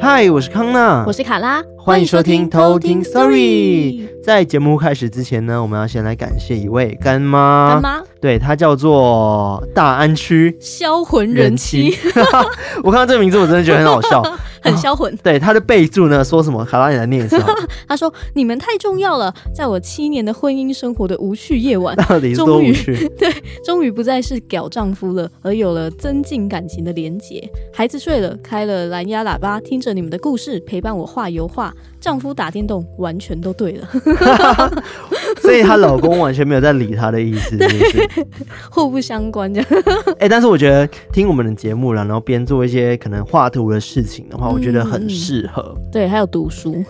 嗨，我是康娜，我是卡拉，欢迎收听偷听 Story。在节目开始之前呢，我们要先来感谢一位干妈，干妈，对，她叫做大安区销魂人妻。我看到这个名字，我真的觉得很好笑。很销魂，对他的备注呢，说什么？卡拉，你来念一下。他说：“你们太重要了，在我七年的婚姻生活的无趣夜晚，到底是多无趣？对，终于不再是屌丈夫了，而有了增进感情的连结。孩子睡了，开了蓝牙喇叭，听着你们的故事，陪伴我画油画。丈夫打电动，完全都对了。所以她老公完全没有在理她的意思，是不是？互不相关这样。哎、欸，但是我觉得听我们的节目了，然后边做一些可能画图的事情的话。”我觉得很适合、嗯，对，还有读书，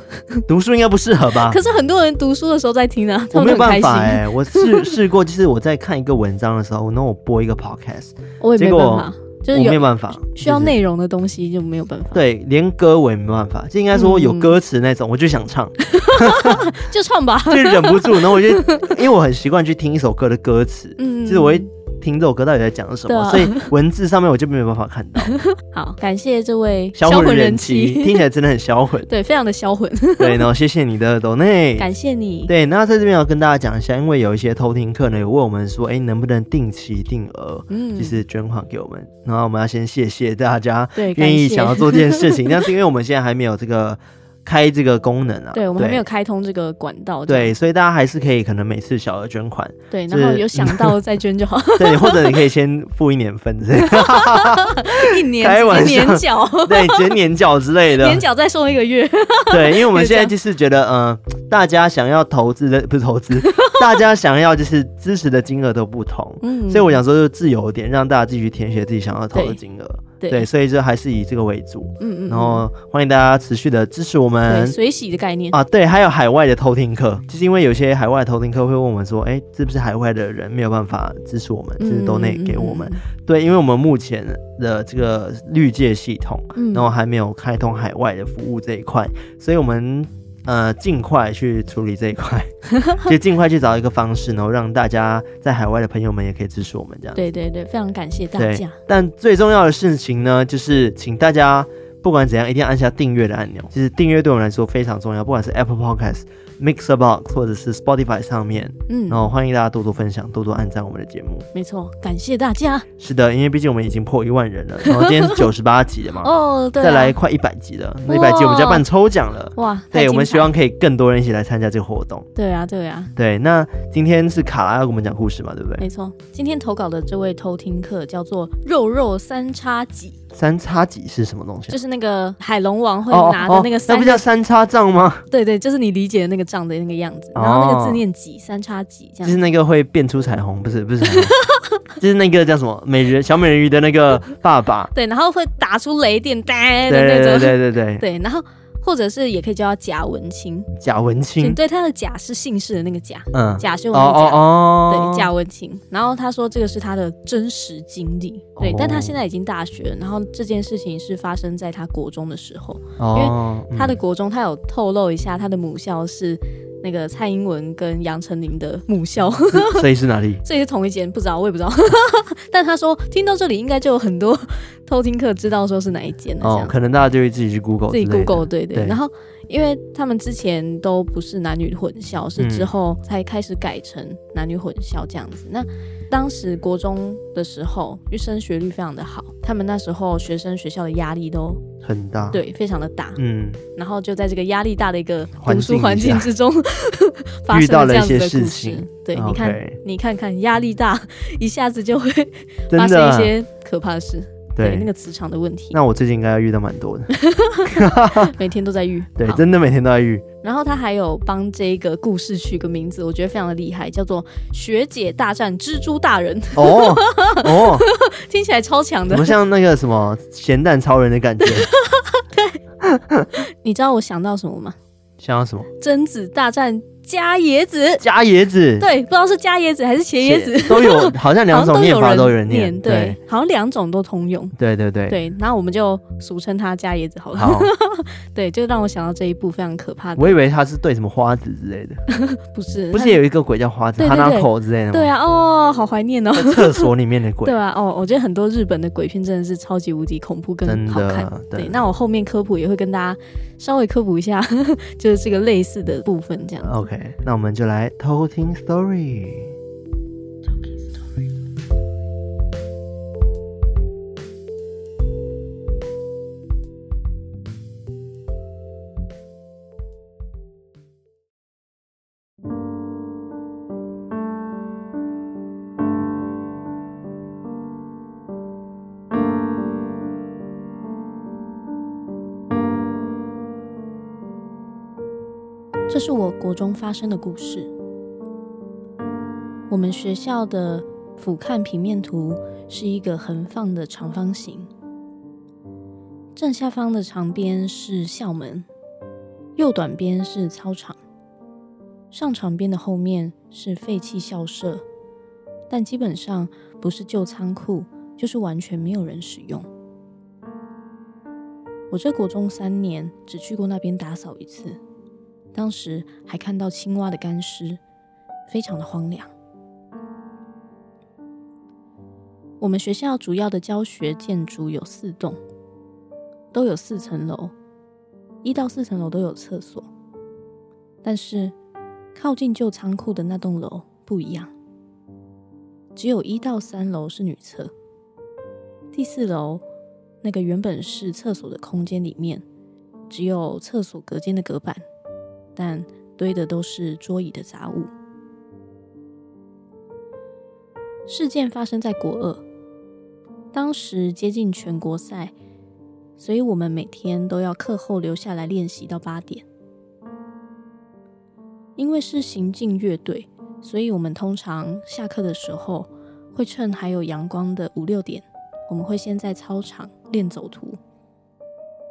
读书应该不适合吧？可是很多人读书的时候在听啊，我没有办法哎、欸，我试试过，就是我在看一个文章的时候，然后我播一个 podcast，我也没办法，就是我没有办法，需要内容的东西就没有办法，对，连歌我也没办法，就应该说有歌词那种，我就想唱，就唱吧，就忍不住，然后我就 因为我很习惯去听一首歌的歌词，嗯，就是我会。听这首歌到底在讲什么？啊、所以文字上面我就没有办法看到。好，感谢这位销魂人妻，听起来真的很销魂。对，非常的销魂。对，然后谢谢你的抖内，感谢你。对，那在这边要跟大家讲一下，因为有一些偷听客呢有问我们说，哎，能不能定期定额，嗯，就是捐款给我们？然后我们要先谢谢大家，对，愿意想要做这件事情。但是因为我们现在还没有这个。开这个功能啊，对，我们还没有开通这个管道，对，所以大家还是可以可能每次小额捐款，对，然后有想到再捐就好，对，或者你可以先付一年份，一年开玩笑，年缴，对，直接年缴之类的，年缴再送一个月，对，因为我们现在就是觉得，嗯，大家想要投资的不是投资，大家想要就是支持的金额都不同，嗯，所以我想说就自由一点，让大家自己去填写自己想要投的金额。对，对，所以就还是以这个为主，嗯嗯，然后欢迎大家持续的支持我们，水洗的概念啊，对，还有海外的偷听客，就是因为有些海外的偷听客会问我们说，哎，是不是海外的人没有办法支持我们，就是都那给我们？嗯嗯嗯，对，因为我们目前的这个绿界系统，嗯，然后还没有开通海外的服务这一块，所以我们。呃，尽快去处理这一块，就尽快去找一个方式，然后让大家在海外的朋友们也可以支持我们这样。对对对，非常感谢大家。但最重要的事情呢，就是请大家不管怎样，一定要按下订阅的按钮。其实订阅对我们来说非常重要，不管是 Apple Podcast。Mixerbox 或者是 Spotify 上面，嗯，然后欢迎大家多多分享，多多按赞我们的节目。没错，感谢大家。是的，因为毕竟我们已经破一万人了，然后今天是九十八集了嘛，哦，对、啊，再来快一百集了，那一百集我们就要办抽奖了，哇，对，我们希望可以更多人一起来参加这个活动。对啊，对啊，对。那今天是卡拉要给我们讲故事嘛，对不对？没错，今天投稿的这位偷听客叫做肉肉三叉戟。三叉戟是什么东西？就是那个海龙王会拿的那个三，那不叫三叉杖吗？对对，就是你理解的那个杖的那个样子。然后那个字念戟，三叉戟这样。就是那个会变出彩虹，不是不是，就是那个叫什么美人小美人鱼的那个爸爸。对，然后会打出雷电，呆的那种。对对对对对，然后。或者是也可以叫他贾文清，贾文清，对，他的贾是姓氏的那个贾，嗯，贾是用的贾，哦，对，贾文清。然后他说这个是他的真实经历，对，但他现在已经大学了。然后这件事情是发生在他国中的时候，因为他的国中，他有透露一下他的母校是那个蔡英文跟杨丞琳的母校，所以是哪里？这里是同一间，不知道，我也不知道。但他说听到这里应该就有很多。偷听客知道说是哪一间的哦，可能大家就会自己去 Google，自己 Google，对对，对。然后，因为他们之前都不是男女混校，是之后才开始改成男女混校这样子。嗯、那当时国中的时候，因为升学率非常的好，他们那时候学生学校的压力都很大，对，非常的大。嗯，然后就在这个压力大的一个读书环境之中 发生了这样子的故事。对，你看你看看压力大，一下子就会发生一些可怕的事。对，对那个磁场的问题，那我最近应该要遇到蛮多的，每天都在遇，对，真的每天都在遇。然后他还有帮这个故事取个名字，我觉得非常的厉害，叫做《学姐大战蜘蛛大人》。哦哦，听起来超强的，怎么像那个什么咸蛋超人的感觉？对，你知道我想到什么吗？想到什么？贞子大战。加椰子，加椰子，对，不知道是加椰子还是茄椰子，都有，好像两种念法都有人念，对，好像两种都通用，对对对。对，然后我们就俗称它加椰子好了，好，对，就让我想到这一部非常可怕的，我以为它是对什么花子之类的，不是，不是有一个鬼叫花子，哈拉口之类的吗？对啊，哦，好怀念哦，厕所里面的鬼，对啊，哦，我觉得很多日本的鬼片真的是超级无敌恐怖，跟好看，对，那我后面科普也会跟大家稍微科普一下，就是这个类似的部分这样。OK，那我们就来偷听 story。中发生的故事。我们学校的俯瞰平面图是一个横放的长方形，正下方的长边是校门，右短边是操场，上长边的后面是废弃校舍，但基本上不是旧仓库，就是完全没有人使用。我这国中三年只去过那边打扫一次。当时还看到青蛙的干尸，非常的荒凉。我们学校主要的教学建筑有四栋，都有四层楼，一到四层楼都有厕所。但是靠近旧仓库的那栋楼不一样，只有一到三楼是女厕，第四楼那个原本是厕所的空间里面，只有厕所隔间的隔板。但堆的都是桌椅的杂物。事件发生在国二，当时接近全国赛，所以我们每天都要课后留下来练习到八点。因为是行进乐队，所以我们通常下课的时候会趁还有阳光的五六点，我们会先在操场练走图。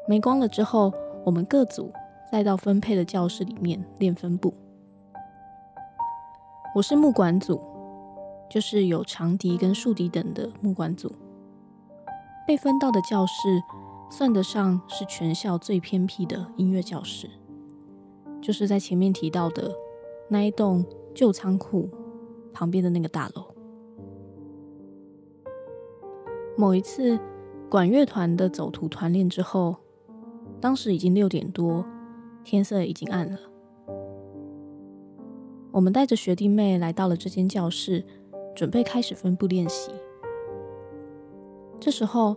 没光了之后，我们各组。带到分配的教室里面练分部。我是木管组，就是有长笛跟竖笛等的木管组。被分到的教室算得上是全校最偏僻的音乐教室，就是在前面提到的那一栋旧仓库旁边的那个大楼。某一次管乐团的走图团练之后，当时已经六点多。天色已经暗了，我们带着学弟妹来到了这间教室，准备开始分布练习。这时候，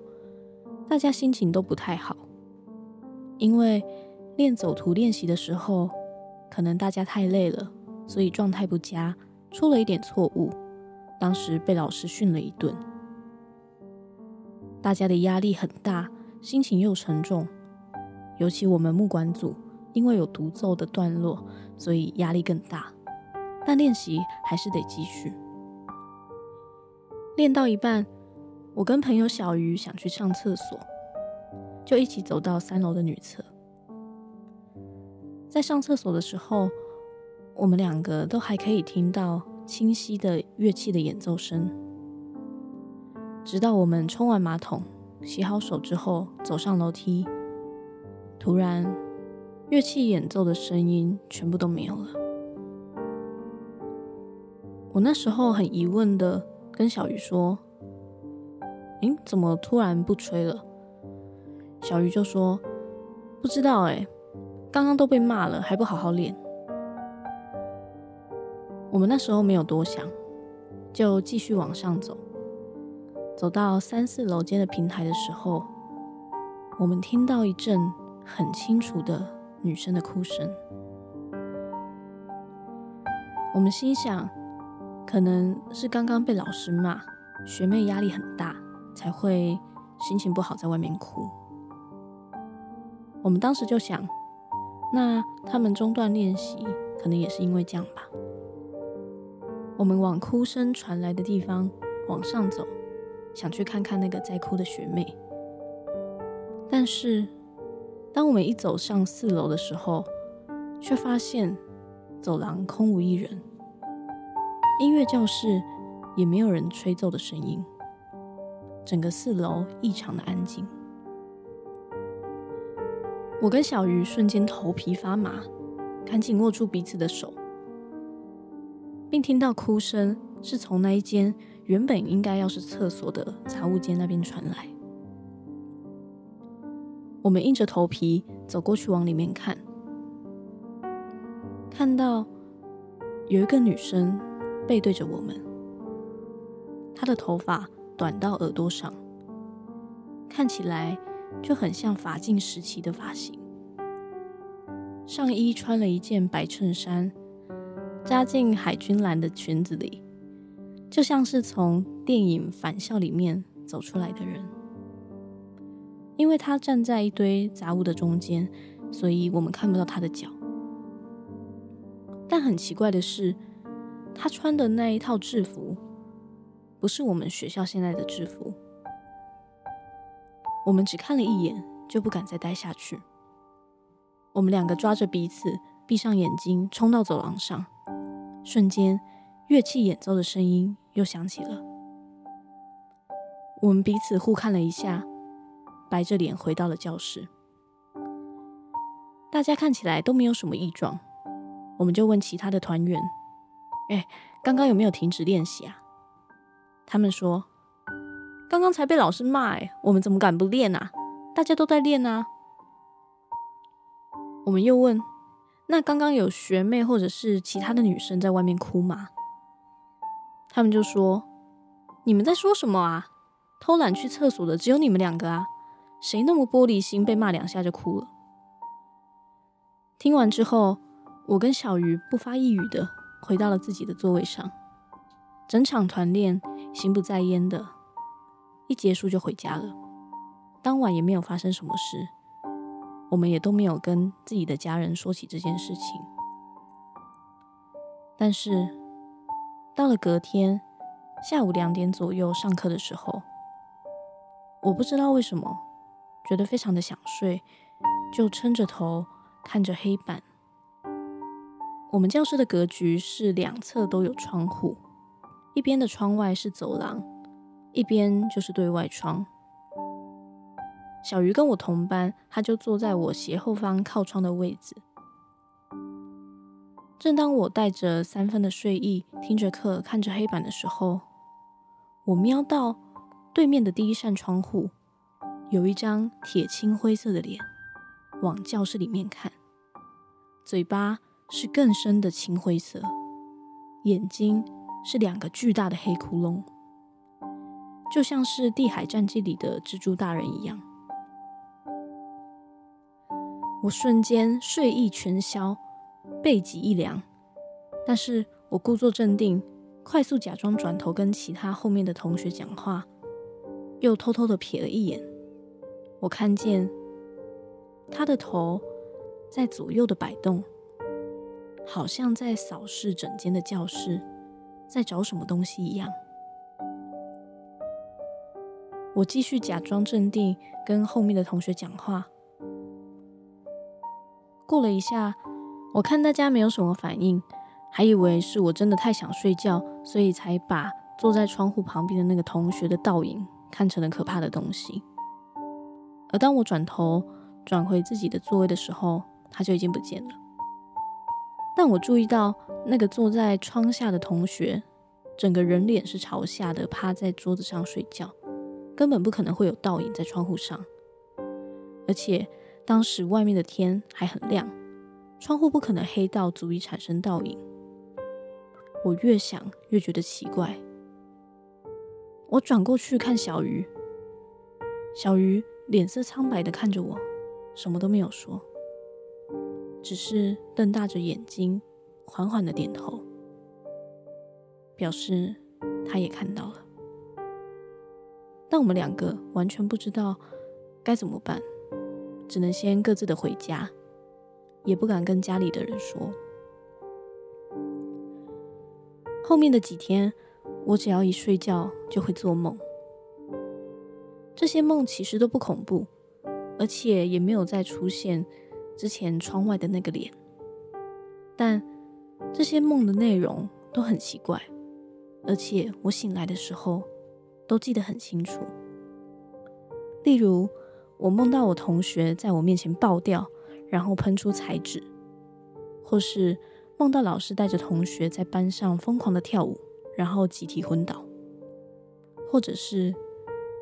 大家心情都不太好，因为练走图练习的时候，可能大家太累了，所以状态不佳，出了一点错误，当时被老师训了一顿。大家的压力很大，心情又沉重，尤其我们木管组。因为有独奏的段落，所以压力更大。但练习还是得继续。练到一半，我跟朋友小鱼想去上厕所，就一起走到三楼的女厕。在上厕所的时候，我们两个都还可以听到清晰的乐器的演奏声。直到我们冲完马桶、洗好手之后，走上楼梯，突然。乐器演奏的声音全部都没有了。我那时候很疑问的跟小鱼说：“诶，怎么突然不吹了？”小鱼就说：“不知道诶，刚刚都被骂了，还不好好练。”我们那时候没有多想，就继续往上走。走到三四楼间的平台的时候，我们听到一阵很清楚的。女生的哭声，我们心想，可能是刚刚被老师骂，学妹压力很大，才会心情不好在外面哭。我们当时就想，那他们中断练习，可能也是因为这样吧。我们往哭声传来的地方往上走，想去看看那个在哭的学妹，但是。当我们一走上四楼的时候，却发现走廊空无一人，音乐教室也没有人吹奏的声音，整个四楼异常的安静。我跟小鱼瞬间头皮发麻，赶紧握住彼此的手，并听到哭声是从那一间原本应该要是厕所的杂物间那边传来。我们硬着头皮走过去往里面看，看到有一个女生背对着我们，她的头发短到耳朵上，看起来就很像法镜时期的发型。上衣穿了一件白衬衫，扎进海军蓝的裙子里，就像是从电影《返校》里面走出来的人。因为他站在一堆杂物的中间，所以我们看不到他的脚。但很奇怪的是，他穿的那一套制服，不是我们学校现在的制服。我们只看了一眼，就不敢再待下去。我们两个抓着彼此，闭上眼睛，冲到走廊上。瞬间，乐器演奏的声音又响起了。我们彼此互看了一下，白着脸回到了教室。大家看起来都没有什么异状，我们就问其他的团员：“哎，刚刚有没有停止练习啊？”他们说：“刚刚才被老师骂，哎，我们怎么敢不练啊？大家都在练啊。”我们又问：“那刚刚有学妹或者是其他的女生在外面哭吗？”他们就说：“你们在说什么啊？偷懒去厕所的只有你们两个啊！谁那么玻璃心，被骂两下就哭了？”听完之后，我跟小鱼不发一语的回到了自己的座位上。整场团练心不在焉的，一结束就回家了。当晚也没有发生什么事。我们也都没有跟自己的家人说起这件事情，但是到了隔天下午两点左右上课的时候，我不知道为什么觉得非常的想睡，就撑着头看着黑板。我们教室的格局是两侧都有窗户，一边的窗外是走廊，一边就是对外窗。小鱼跟我同班，他就坐在我斜后方靠窗的位置。正当我带着三分的睡意听着课，看着黑板的时候，我瞄到对面的第一扇窗户有一张铁青灰色的脸往教室里面看，嘴巴是更深的青灰色，眼睛是两个巨大的黑窟窿，就像是《地海战记》里的蜘蛛大人一样。我瞬间睡意全消，背脊一凉，但是我故作镇定，快速假装转头跟其他后面的同学讲话，又偷偷的瞥了一眼，我看见他的头在左右的摆动，好像在扫视整间的教室，在找什么东西一样。我继续假装镇定，跟后面的同学讲话。过了一下，我看大家没有什么反应，还以为是我真的太想睡觉，所以才把坐在窗户旁边的那个同学的倒影看成了可怕的东西。而当我转头转回自己的座位的时候，他就已经不见了。但我注意到那个坐在窗下的同学，整个人脸是朝下的，趴在桌子上睡觉，根本不可能会有倒影在窗户上，而且。当时外面的天还很亮，窗户不可能黑到足以产生倒影。我越想越觉得奇怪。我转过去看小鱼，小鱼脸色苍白的看着我，什么都没有说，只是瞪大着眼睛，缓缓的点头，表示他也看到了。但我们两个完全不知道该怎么办。只能先各自的回家，也不敢跟家里的人说。后面的几天，我只要一睡觉就会做梦，这些梦其实都不恐怖，而且也没有再出现之前窗外的那个脸。但这些梦的内容都很奇怪，而且我醒来的时候都记得很清楚。例如，我梦到我同学在我面前爆掉，然后喷出彩纸；或是梦到老师带着同学在班上疯狂的跳舞，然后集体昏倒；或者是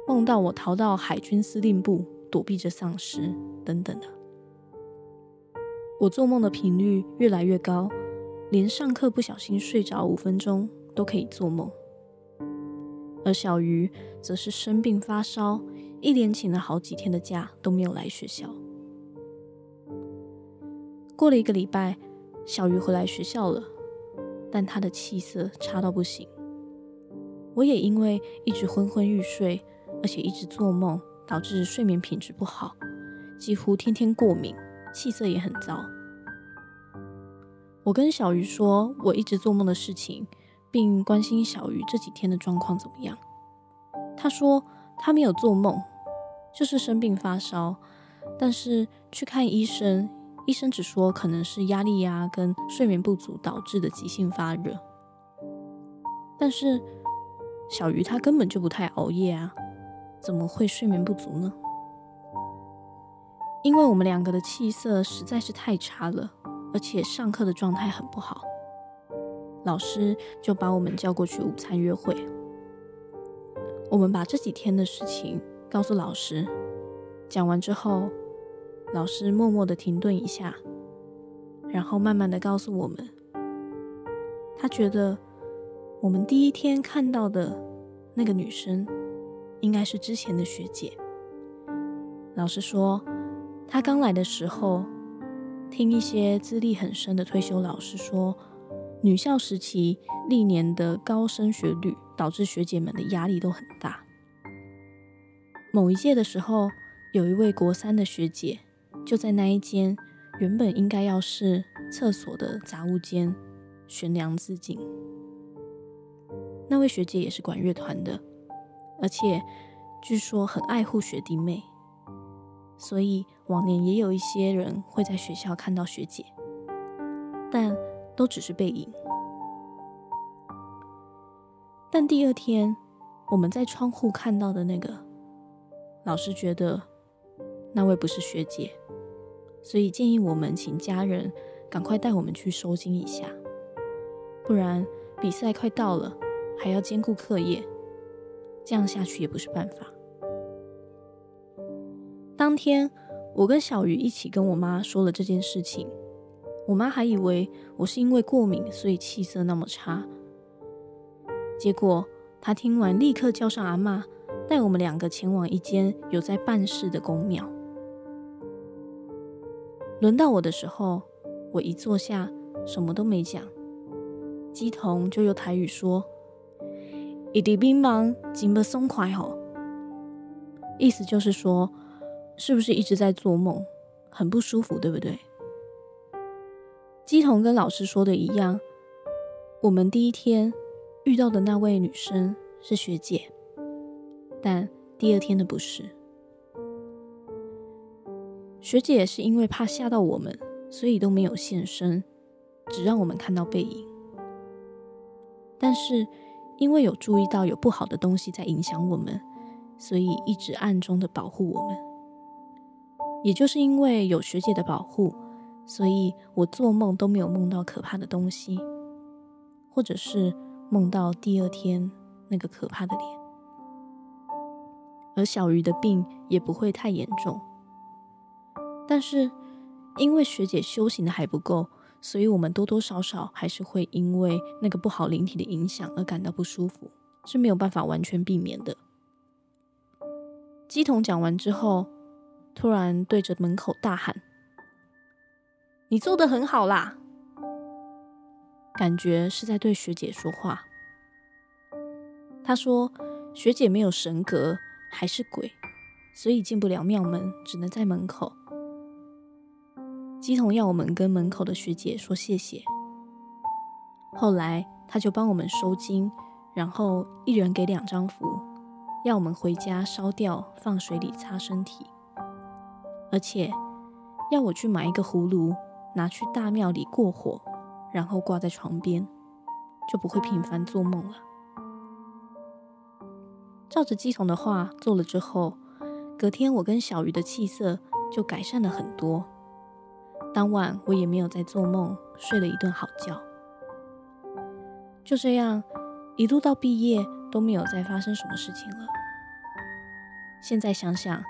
梦到我逃到海军司令部躲避着丧尸等等的。我做梦的频率越来越高。连上课不小心睡着五分钟都可以做梦，而小鱼则是生病发烧，一连请了好几天的假都没有来学校。过了一个礼拜，小鱼回来学校了，但他的气色差到不行。我也因为一直昏昏欲睡，而且一直做梦，导致睡眠品质不好，几乎天天过敏，气色也很糟。我跟小鱼说我一直做梦的事情，并关心小鱼这几天的状况怎么样。他说他没有做梦，就是生病发烧，但是去看医生，医生只说可能是压力呀跟睡眠不足导致的急性发热。但是小鱼他根本就不太熬夜啊，怎么会睡眠不足呢？因为我们两个的气色实在是太差了。而且上课的状态很不好，老师就把我们叫过去午餐约会。我们把这几天的事情告诉老师，讲完之后，老师默默的停顿一下，然后慢慢的告诉我们，他觉得我们第一天看到的那个女生应该是之前的学姐。老师说，她刚来的时候。听一些资历很深的退休老师说，女校时期历年的高升学率导致学姐们的压力都很大。某一届的时候，有一位国三的学姐就在那一间原本应该要是厕所的杂物间悬梁自尽。那位学姐也是管乐团的，而且据说很爱护学弟妹。所以往年也有一些人会在学校看到学姐，但都只是背影。但第二天我们在窗户看到的那个，老师觉得那位不是学姐，所以建议我们请家人赶快带我们去收惊一下，不然比赛快到了，还要兼顾课业，这样下去也不是办法。当天，我跟小鱼一起跟我妈说了这件事情。我妈还以为我是因为过敏，所以气色那么差。结果她听完，立刻叫上阿嬷，带我们两个前往一间有在办事的公庙。轮到我的时候，我一坐下，什么都没讲，乩童就用台语说：“一滴冰芒，金不松快吼。”意思就是说。是不是一直在做梦，很不舒服，对不对？乩童跟老师说的一样，我们第一天遇到的那位女生是学姐，但第二天的不是。学姐是因为怕吓到我们，所以都没有现身，只让我们看到背影。但是因为有注意到有不好的东西在影响我们，所以一直暗中的保护我们。也就是因为有学姐的保护，所以我做梦都没有梦到可怕的东西，或者是梦到第二天那个可怕的脸。而小鱼的病也不会太严重，但是因为学姐修行的还不够，所以我们多多少少还是会因为那个不好灵体的影响而感到不舒服，是没有办法完全避免的。乩童讲完之后，突然对着门口大喊：“你做得很好啦！”感觉是在对学姐说话。他说：“学姐没有神格，还是鬼，所以进不了庙门，只能在门口。”姬童要我们跟门口的学姐说谢谢。后来他就帮我们收金，然后一人给两张符，要我们回家烧掉，放水里擦身体。而且要我去买一个葫芦，拿去大庙里过火，然后挂在床边，就不会频繁做梦了。照着姬童的话做了之后，隔天我跟小鱼的气色就改善了很多。当晚我也没有再做梦，睡了一顿好觉。就这样，一路到毕业都没有再发生什么事情了。现在想想，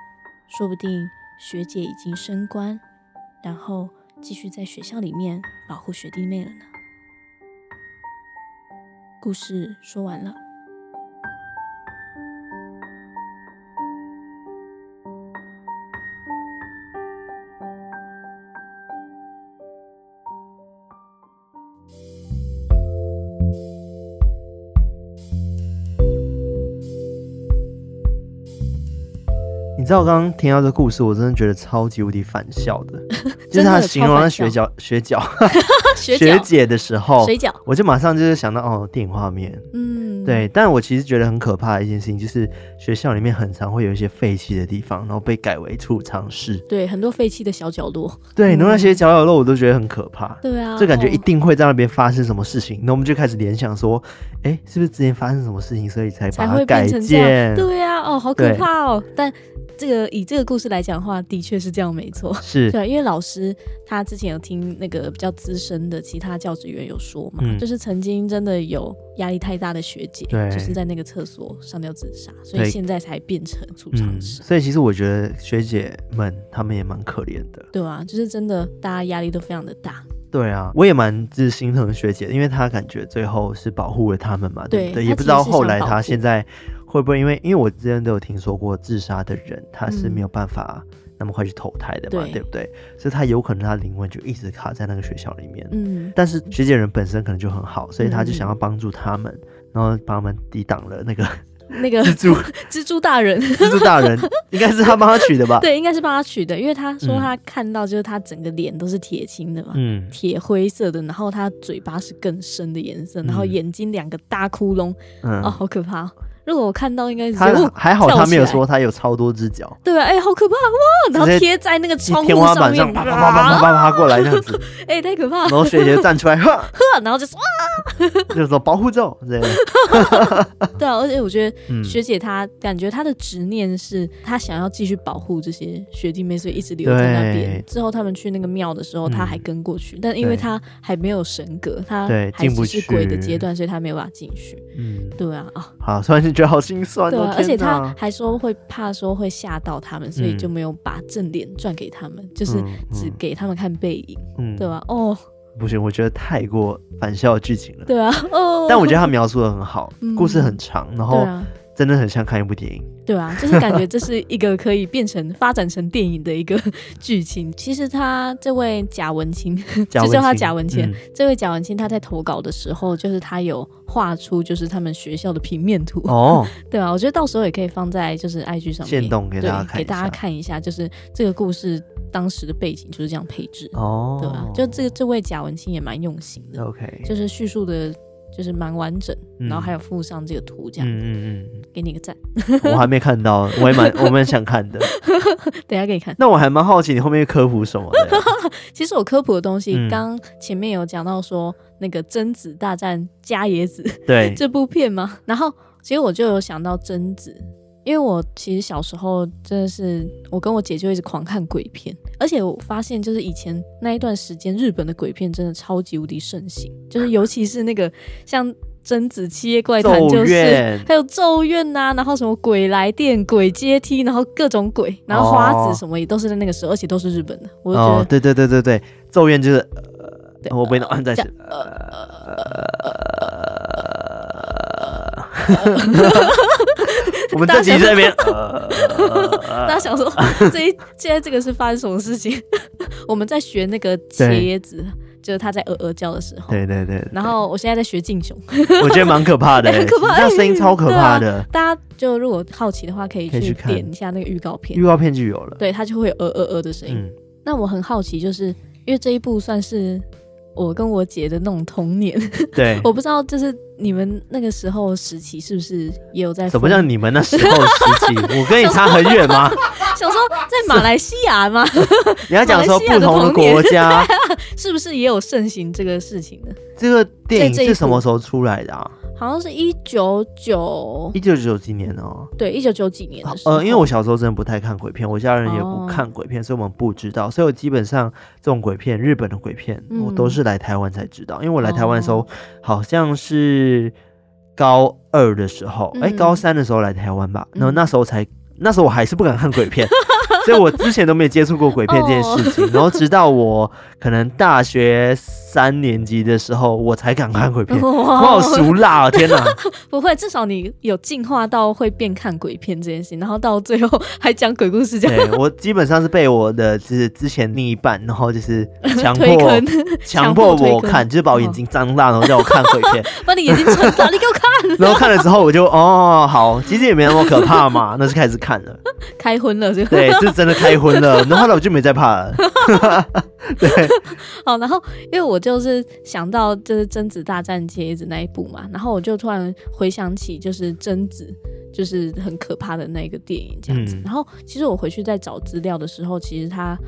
说不定学姐已经升官，然后继续在学校里面保护学弟妹了呢。故事说完了。你知道我刚刚听到这个故事，我真的觉得超级无敌反笑的，就是他形容他学脚学脚 学姐的时候，水饺，我就马上就是想到哦，电影画面，嗯，对，但我其实觉得很可怕的一件事情，就是学校里面很常会有一些废弃的地方，然后被改为储藏室，对，很多废弃的小角落，对，然后那些小角落我都觉得很可怕，对啊，就感觉一定会在那边发生什么事情，那我们就开始联想说，哎，是不是之前发生什么事情，所以才把它改建？对啊，哦，好可怕哦，但。这个以这个故事来讲的话，的确是这样，没错。是对，因为老师他之前有听那个比较资深的其他教职员有说嘛，嗯、就是曾经真的有压力太大的学姐，对，就是在那个厕所上吊自杀，所以现在才变成储藏室。所以其实我觉得学姐们她们也蛮可怜的，对啊，就是真的大家压力都非常的大。对啊，我也蛮就是心疼学姐，因为她感觉最后是保护了他们嘛，对不对？也不知道后来她现在。会不会因为因为我之前都有听说过自杀的人他是没有办法那么快去投胎的嘛，嗯、对不对？所以他有可能他灵魂就一直卡在那个学校里面。嗯，但是学姐人本身可能就很好，所以他就想要帮助他们，嗯、然后帮他们抵挡了那个 那个蜘蛛 蜘蛛大人。蜘蛛大人应该是他帮他取的吧？对，应该是帮他取的，因为他说他看到就是他整个脸都是铁青的嘛，嗯，铁灰色的，然后他嘴巴是更深的颜色，然后眼睛两个大窟窿，嗯、哦，好可怕。如果我看到，应该是他还好，他没有说他有超多只脚。对啊，哎，好可怕哇！然后贴在那个窗户上面，啪啪啪啪啪啪过来这样子，哎，太可怕了。然后学姐站出来，呵 呵，然后就说哇，就是说保护咒这样。对啊，而且我觉得学姐她感觉她的执念是她想要继续保护这些学弟妹，所以一直留在那边。之后他们去那个庙的时候，她还跟过去，但因为她还没有神格，她还只是鬼的阶段，所以她没有办法进去。嗯，对啊，啊，好，算是。觉得好心酸，对，而且他还说会怕说会吓到他们，所以就没有把正脸转给他们，就是只给他们看背影，嗯。对吧？哦，不行，我觉得太过反校的剧情了。对啊，哦，但我觉得他描述的很好，故事很长，然后真的很像看一部电影。对啊，就是感觉这是一个可以变成发展成电影的一个剧情。其实他这位贾文清，就叫他贾文清。嗯、这位贾文清他在投稿的时候，就是他有画出就是他们学校的平面图哦。对啊，我觉得到时候也可以放在就是 IG 上面，给大家看，给大家看一下，就是这个故事当时的背景就是这样配置哦。对啊，就这个这位贾文清也蛮用心的，OK，就是叙述的。就是蛮完整，然后还有附上这个图，这样，嗯嗯嗯，给你个赞。我还没看到，我也蛮 我蛮想看的，等下给你看。那我还蛮好奇你后面科普什么的。其实我科普的东西，刚前面有讲到说那个贞子大战伽椰子，对这部片嘛，然后其实我就有想到贞子。因为我其实小时候真的是，我跟我姐就一直狂看鬼片，而且我发现就是以前那一段时间，日本的鬼片真的超级无敌盛行，就是尤其是那个像贞子七夜怪谈，就是还有咒怨呐，然后什么鬼来电、鬼阶梯，然后各种鬼，然后花子什么也都是在那个时候，而且都是日本的。我就觉得，哦，对对对对对，咒怨就是，呃、我不能按在是。我们在那边，大家想说，这一现在这个是发生什么事情？我们在学那个茄子，就是他在鹅鹅叫的时候。对对对。然后我现在在学敬雄，我觉得蛮可怕的，很可怕，那声音超可怕的。大家就如果好奇的话，可以去点一下那个预告片，预告片就有了。对，它就会有呃呃呃的声音。那我很好奇，就是因为这一部算是我跟我姐的那种童年。对，我不知道，就是你们那个时候时期是不是也有在？什么叫你们那时候时期？我跟你差很远吗？想说在马来西亚吗？你要讲说不同的国家，是不是也有盛行这个事情呢？这个电影是什么时候出来的啊？好像是一九九一九九几年哦，对，一九九几年的时候。呃，因为我小时候真的不太看鬼片，我家人也不看鬼片，哦、所以我们不知道。所以我基本上这种鬼片，日本的鬼片，嗯、我都是来台湾才知道。因为我来台湾的时候，好像是高二的时候，哎、嗯欸，高三的时候来台湾吧。然后那时候才，那时候我还是不敢看鬼片。所以我之前都没有接触过鬼片这件事情，然后直到我可能大学三年级的时候，我才敢看鬼片。哇，我好俗辣啊！天哪，不会，至少你有进化到会变看鬼片这件事情，然后到最后还讲鬼故事这样。对，我基本上是被我的就是之前另一半，然后就是强迫 强迫我看，就是把我眼睛张大，然后叫我看鬼片，把你眼睛撑大，你给我看。然后看了之后，我就哦好，其实也没那么可怕嘛，那就开始看了，开荤了就对。真的开荤了，然后后来我就没再怕了。对，好，然后因为我就是想到就是贞子大战茄子那一部嘛，然后我就突然回想起就是贞子就是很可怕的那个电影这样子。嗯、然后其实我回去在找资料的时候，其实它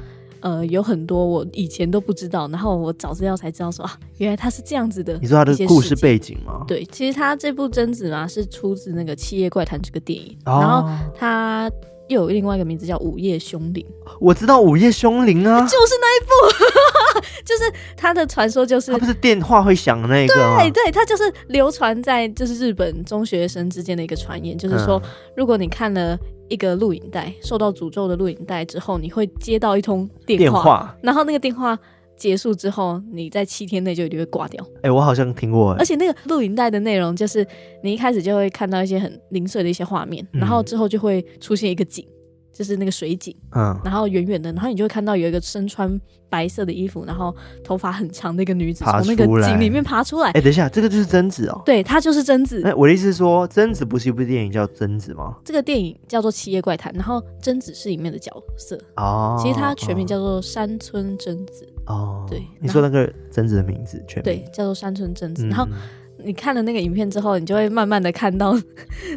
呃有很多我以前都不知道，然后我找资料才知道说啊，原来它是这样子的。你说它的故事背景吗？对，其实它这部贞子嘛是出自那个《七夜怪谈》这个电影，哦、然后它。又有另外一个名字叫《午夜凶铃》，我知道《午夜凶铃》啊，就是那一部，就是它的传说，就是他不是电话会响的那个，对对，它就是流传在就是日本中学生之间的一个传言，就是说，如果你看了一个录影带，受到诅咒的录影带之后，你会接到一通电话，电话。然后那个电话。结束之后，你在七天内就一定会挂掉。哎、欸，我好像听过。而且那个录影带的内容，就是你一开始就会看到一些很零碎的一些画面，嗯、然后之后就会出现一个景。就是那个水景，嗯，然后远远的，然后你就会看到有一个身穿白色的衣服，然后头发很长的一个女子从那个井里面爬出来。哎，等一下，这个就是贞子哦。对，她就是贞子。哎，我的意思是说，贞子不是一部电影叫贞子吗？这个电影叫做《七夜怪谈》，然后贞子是里面的角色哦。其实它全名叫做山村贞子哦。对，你说那个贞子的名字全名对，叫做山村贞子，然后。你看了那个影片之后，你就会慢慢的看到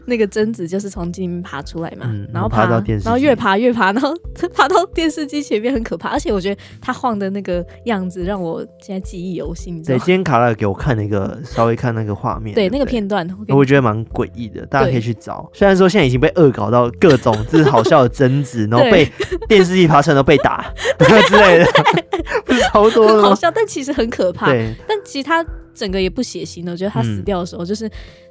那个贞子就是从井里面爬出来嘛，嗯、然后爬，爬到电视，然后越爬越爬，然后 爬到电视机前面很可怕。而且我觉得他晃的那个样子让我现在记忆犹新。对，今天卡拉给我看了一个稍微看那个画面，对，那个片段，我觉得蛮诡异的，大家可以去找。对虽然说现在已经被恶搞到各种就是好笑的贞子，然后被 电视机爬出来都被打对之类的，不是超多的好笑，但其实很可怕。对，但其实他。整个也不血腥的，我觉得他死掉的时候，就是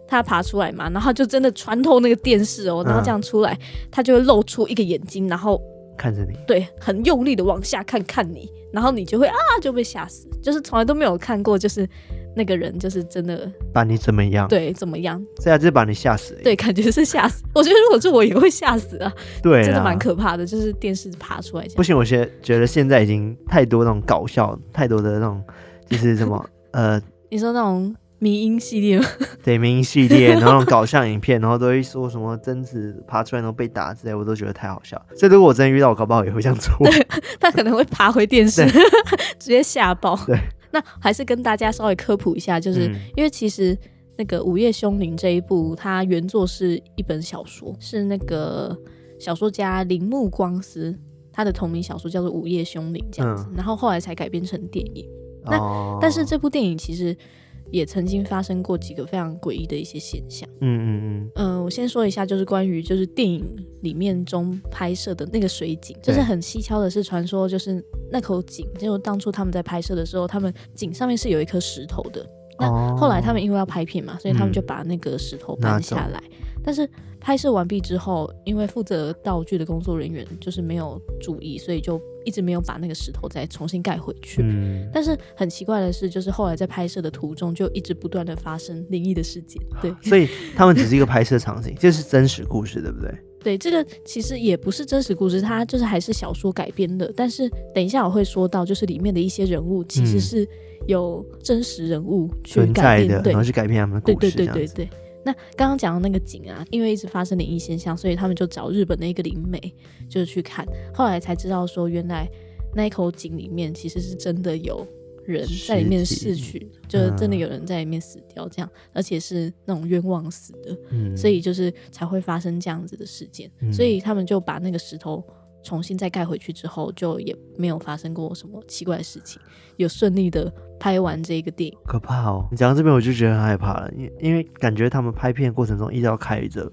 他爬出来嘛，嗯、然后就真的穿透那个电视哦，然后这样出来，嗯、他就会露出一个眼睛，然后看着你，对，很用力的往下看看你，然后你就会啊就被吓死，就是从来都没有看过，就是那个人就是真的把你怎么样？对，怎么样？这样就是把你吓死。对，感觉是吓死。我觉得如果是我也会吓死啊，对啦，真的蛮可怕的，就是电视爬出来。不行，我觉得现在已经太多那种搞笑，太多的那种就是什么 呃，你说那种。迷音系列吗？对，迷音系列，然后那种搞笑影片，然后都会说什么贞子爬出来然后被打之类，我都觉得太好笑。所以如果我真的遇到，我搞不好也会这样做。他可能会爬回电视，直接吓爆。对，那还是跟大家稍微科普一下，就是、嗯、因为其实那个《午夜凶铃》这一部，它原作是一本小说，是那个小说家铃木光司他的同名小说叫做《午夜凶铃》这样子，嗯、然后后来才改编成电影。那、哦、但是这部电影其实。也曾经发生过几个非常诡异的一些现象。嗯嗯嗯。嗯、呃，我先说一下，就是关于就是电影里面中拍摄的那个水井，就是很蹊跷的是，传说就是那口井，就当初他们在拍摄的时候，他们井上面是有一颗石头的。那后来他们因为要拍片嘛，所以他们就把那个石头搬下来。嗯但是拍摄完毕之后，因为负责道具的工作人员就是没有注意，所以就一直没有把那个石头再重新盖回去。嗯。但是很奇怪的是，就是后来在拍摄的途中，就一直不断的发生灵异的事件。对。所以他们只是一个拍摄场景，这是真实故事，对不对？对，这个其实也不是真实故事，它就是还是小说改编的。但是等一下我会说到，就是里面的一些人物其实是有真实人物去改编的，然后去改编他们的故事。对对对对对。那刚刚讲的那个井啊，因为一直发生灵异现象，所以他们就找日本的一个灵媒，就是去看。后来才知道说，原来那一口井里面其实是真的有人在里面逝去，就是真的有人在里面死掉，这样，而且是那种冤枉死的，嗯，所以就是才会发生这样子的事件，嗯，所以他们就把那个石头重新再盖回去之后，就也没有发生过什么奇怪的事情，有顺利的拍完这个电影。可怕哦！你讲到这边我就觉得很害怕了，因因为感觉他们拍片过程中一直要开着。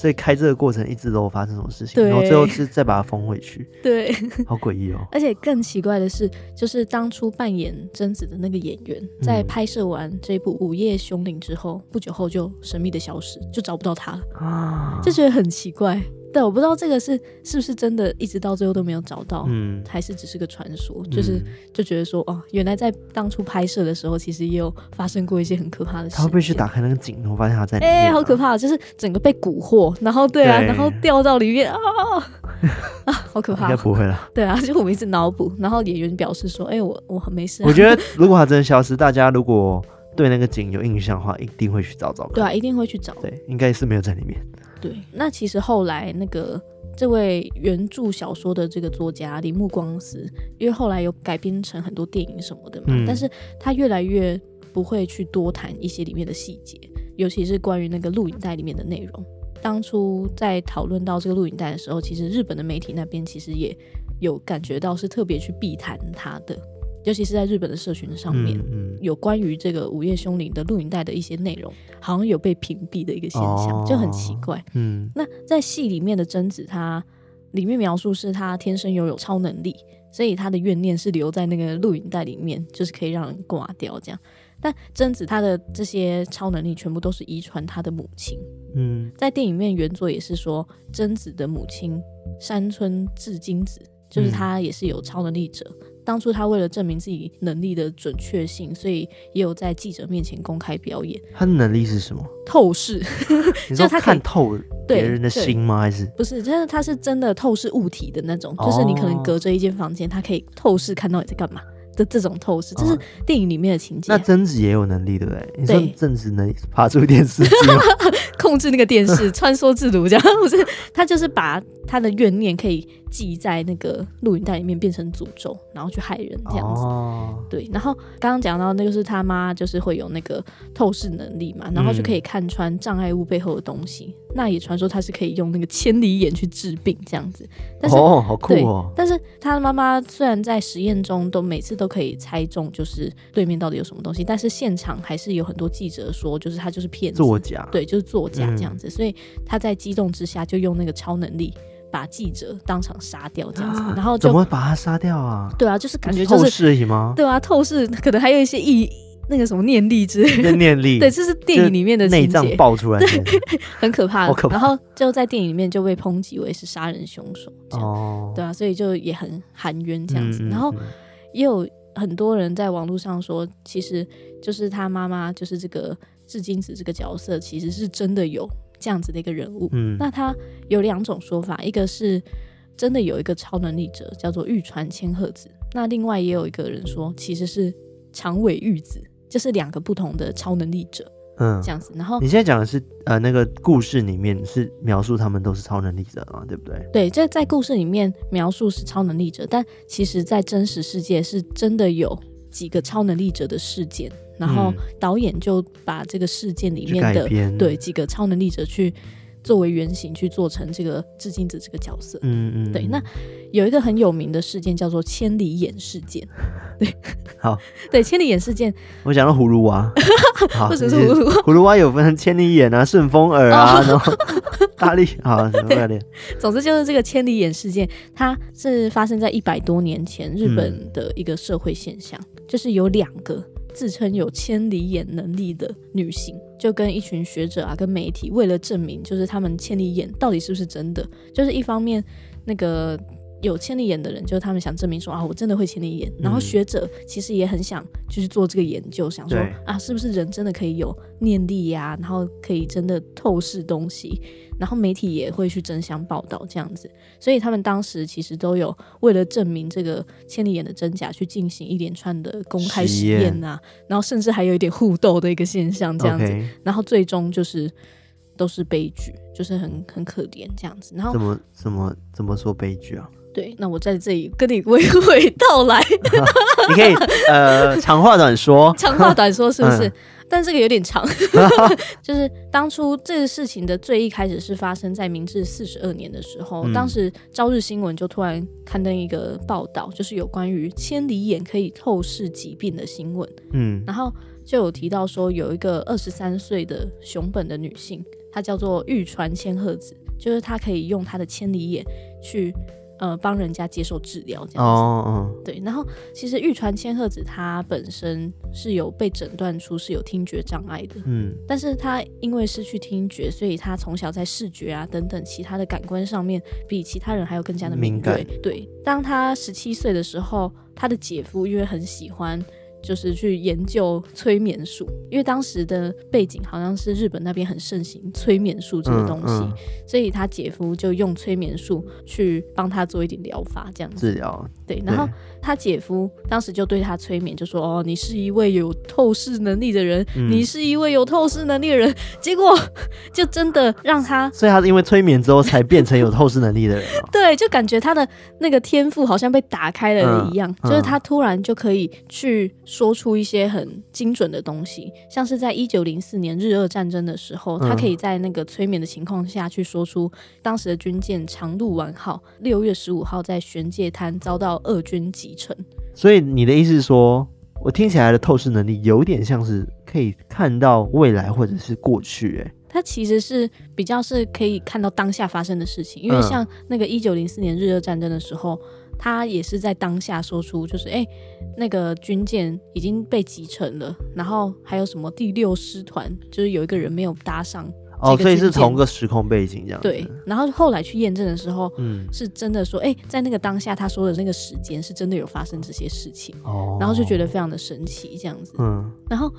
所以开这个过程一直都发生什么事情，然后最后是再把它封回去，对，好诡异哦。而且更奇怪的是，就是当初扮演贞子的那个演员，在拍摄完这部《午夜凶铃》之后，不久后就神秘的消失，就找不到他了啊，就觉得很奇怪。对，我不知道这个是是不是真的，一直到最后都没有找到，嗯，还是只是个传说，就是就觉得说，哦，原来在当初拍摄的时候，其实也有发生过一些很可怕的事。他会不会去打开那个井，我发现他在里面，哎、欸，好可怕，就是整个被蛊惑，然后对啊，对然后掉到里面啊 啊，好可怕。应该不会了。对啊，就我们一直脑补，然后演员表示说，哎、欸，我我很没事、啊。我觉得如果他真的消失，大家如果对那个井有印象的话，一定会去找找。对啊，一定会去找。对，应该是没有在里面。对，那其实后来那个。这位原著小说的这个作家铃木光司，因为后来有改编成很多电影什么的嘛，嗯、但是他越来越不会去多谈一些里面的细节，尤其是关于那个录影带里面的内容。当初在讨论到这个录影带的时候，其实日本的媒体那边其实也有感觉到是特别去避谈他的。尤其是在日本的社群上面，嗯嗯、有关于这个《午夜凶铃》的录影带的一些内容，好像有被屏蔽的一个现象，哦、就很奇怪。嗯，那在戏里面的贞子，她里面描述是她天生拥有超能力，所以她的怨念是留在那个录影带里面，就是可以让人挂掉这样。但贞子她的这些超能力全部都是遗传她的母亲。嗯，在电影里面原作也是说，贞子的母亲山村至金子，就是她也是有超能力者。嗯当初他为了证明自己能力的准确性，所以也有在记者面前公开表演。他的能力是什么？透视。你说他看透别人的心吗？还是不是？就是他是真的透视物体的那种，哦、就是你可能隔着一间房间，他可以透视看到你在干嘛的这种透视，这是电影里面的情节。那贞子也有能力，对不对？你说贞子能爬出电视机？控制那个电视，穿梭自如这样，不是？他就是把他的怨念可以。记在那个录影带里面变成诅咒，然后去害人这样子。哦、对，然后刚刚讲到那个是他妈，就是会有那个透视能力嘛，然后就可以看穿障碍物背后的东西。嗯、那也传说他是可以用那个千里眼去治病这样子。但是哦，好酷哦！但是他的妈妈虽然在实验中都每次都可以猜中，就是对面到底有什么东西，但是现场还是有很多记者说，就是他就是骗子，作假，对，就是作假这样子。嗯、所以他在激动之下就用那个超能力。把记者当场杀掉这样子，然后就怎么把他杀掉啊？对啊，就是感觉就是透视而已吗？对啊，透视可能还有一些意那个什么念力之类的念力。对，这是电影里面的内脏爆出来，很可怕。然后就在电影里面就被抨击为是杀人凶手。哦，对啊，所以就也很含冤这样子。然后也有很多人在网络上说，其实就是他妈妈，就是这个志金子这个角色，其实是真的有。这样子的一个人物，嗯，那他有两种说法，一个是真的有一个超能力者叫做玉川千鹤子，那另外也有一个人说其实是长尾玉子，就是两个不同的超能力者，嗯，这样子。然后你现在讲的是呃那个故事里面是描述他们都是超能力者嘛，对不对？对，这在故事里面描述是超能力者，但其实在真实世界是真的有几个超能力者的事件。然后导演就把这个事件里面的对几个超能力者去作为原型去做成这个致敬子这个角色。嗯嗯，对。那有一个很有名的事件叫做千里眼事件。对，好，对千里眼事件，我想到葫芦娃。为什么是葫芦娃？葫芦娃有分千里眼啊、顺风耳啊，然后大力 好，什么大力？总之就是这个千里眼事件，它是发生在一百多年前日本的一个社会现象，就是有两个。自称有千里眼能力的女性，就跟一群学者啊，跟媒体，为了证明就是他们千里眼到底是不是真的，就是一方面那个。有千里眼的人，就是他们想证明说啊，我真的会千里眼。然后学者其实也很想就是做这个研究，想说啊，是不是人真的可以有念力呀？然后可以真的透视东西。然后媒体也会去争相报道这样子。所以他们当时其实都有为了证明这个千里眼的真假，去进行一连串的公开实验啊。然后甚至还有一点互斗的一个现象这样子。然后最终就是都是悲剧，就是很很可怜这样子。然后怎么怎么怎么说悲剧啊？对，那我在这里跟你娓娓道来。你可以呃 长话短说，长话短说是不是？嗯、但这个有点长，就是当初这个事情的最一开始是发生在明治四十二年的时候，嗯、当时朝日新闻就突然刊登一个报道，就是有关于千里眼可以透视疾病的新闻。嗯，然后就有提到说有一个二十三岁的熊本的女性，她叫做玉川千鹤子，就是她可以用她的千里眼去。呃，帮人家接受治疗这样子，哦哦、对。然后其实玉川千鹤子她本身是有被诊断出是有听觉障碍的，嗯，但是她因为失去听觉，所以她从小在视觉啊等等其他的感官上面比其他人还要更加的敏锐。敏感。对，当她十七岁的时候，她的姐夫因为很喜欢。就是去研究催眠术，因为当时的背景好像是日本那边很盛行催眠术这个东西，嗯嗯、所以他姐夫就用催眠术去帮他做一点疗法，这样子。治疗。对，然后他姐夫当时就对他催眠，就说：“哦，你是一位有透视能力的人，嗯、你是一位有透视能力的人。”结果 就真的让他，所以他是因为催眠之后才变成有透视能力的人。对，就感觉他的那个天赋好像被打开了一样，就是他突然就可以去说出一些很精准的东西，像是在一九零四年日俄战争的时候，他可以在那个催眠的情况下去说出当时的军舰长鹿丸号六月十五号在玄界滩遭到。俄军击沉，所以你的意思是说，我听起来的透视能力有点像是可以看到未来或者是过去，欸，哎，它其实是比较是可以看到当下发生的事情，因为像那个一九零四年日俄战争的时候，他也是在当下说出，就是哎，欸，那个军舰已经被击沉了，然后还有什么第六师团，就是有一个人没有搭上。哦，所以是同个时空背景这样。对，然后后来去验证的时候，嗯，是真的说，哎、欸，在那个当下他说的那个时间是真的有发生这些事情，哦，然后就觉得非常的神奇这样子，嗯，然后。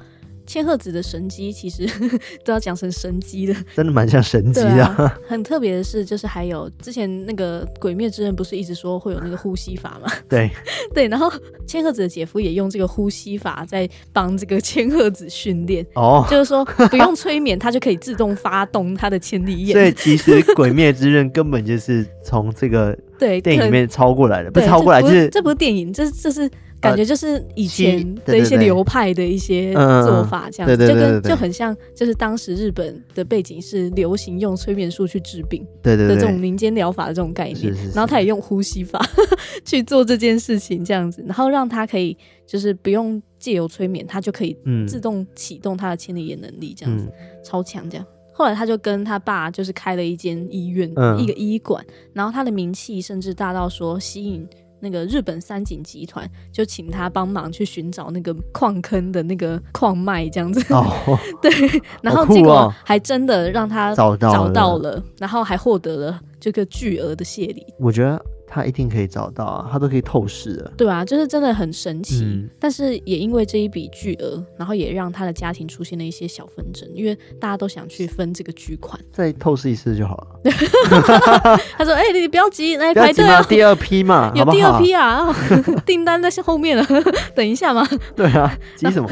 千鹤子的神机其实 都要讲成神机的，真的蛮像神机的、啊。很特别的是，就是还有之前那个《鬼灭之刃》不是一直说会有那个呼吸法吗？对 对，然后千鹤子的姐夫也用这个呼吸法在帮这个千鹤子训练。哦，就是说不用催眠，他就可以自动发动他的千里眼。所以其实《鬼灭之刃》根本就是从这个对电影里面抄过来的，不是抄过来，就是这不是电影，这这是。感觉就是以前的一些流派的一些做法，这样子就跟就很像，就是当时日本的背景是流行用催眠术去治病，对对的这种民间疗法的这种概念。然后他也用呼吸法 去做这件事情，这样子，然后让他可以就是不用借由催眠，他就可以自动启动他的千里眼能力，这样子超强。这样后来他就跟他爸就是开了一间医院，一个医馆，然后他的名气甚至大到说吸引。那个日本三井集团就请他帮忙去寻找那个矿坑的那个矿脉，这样子。哦，对，然后结果还真的让他找到了，找到了，然后还获得了这个巨额的谢礼。我觉得。他一定可以找到啊，他都可以透视的。对啊，就是真的很神奇。嗯、但是也因为这一笔巨额，然后也让他的家庭出现了一些小纷争，因为大家都想去分这个巨款。再透视一次就好了。他说：“哎、欸，你不要急，来排队啊，第二批嘛，有第二批啊，订单在后面了，等一下嘛。”对啊，急什么？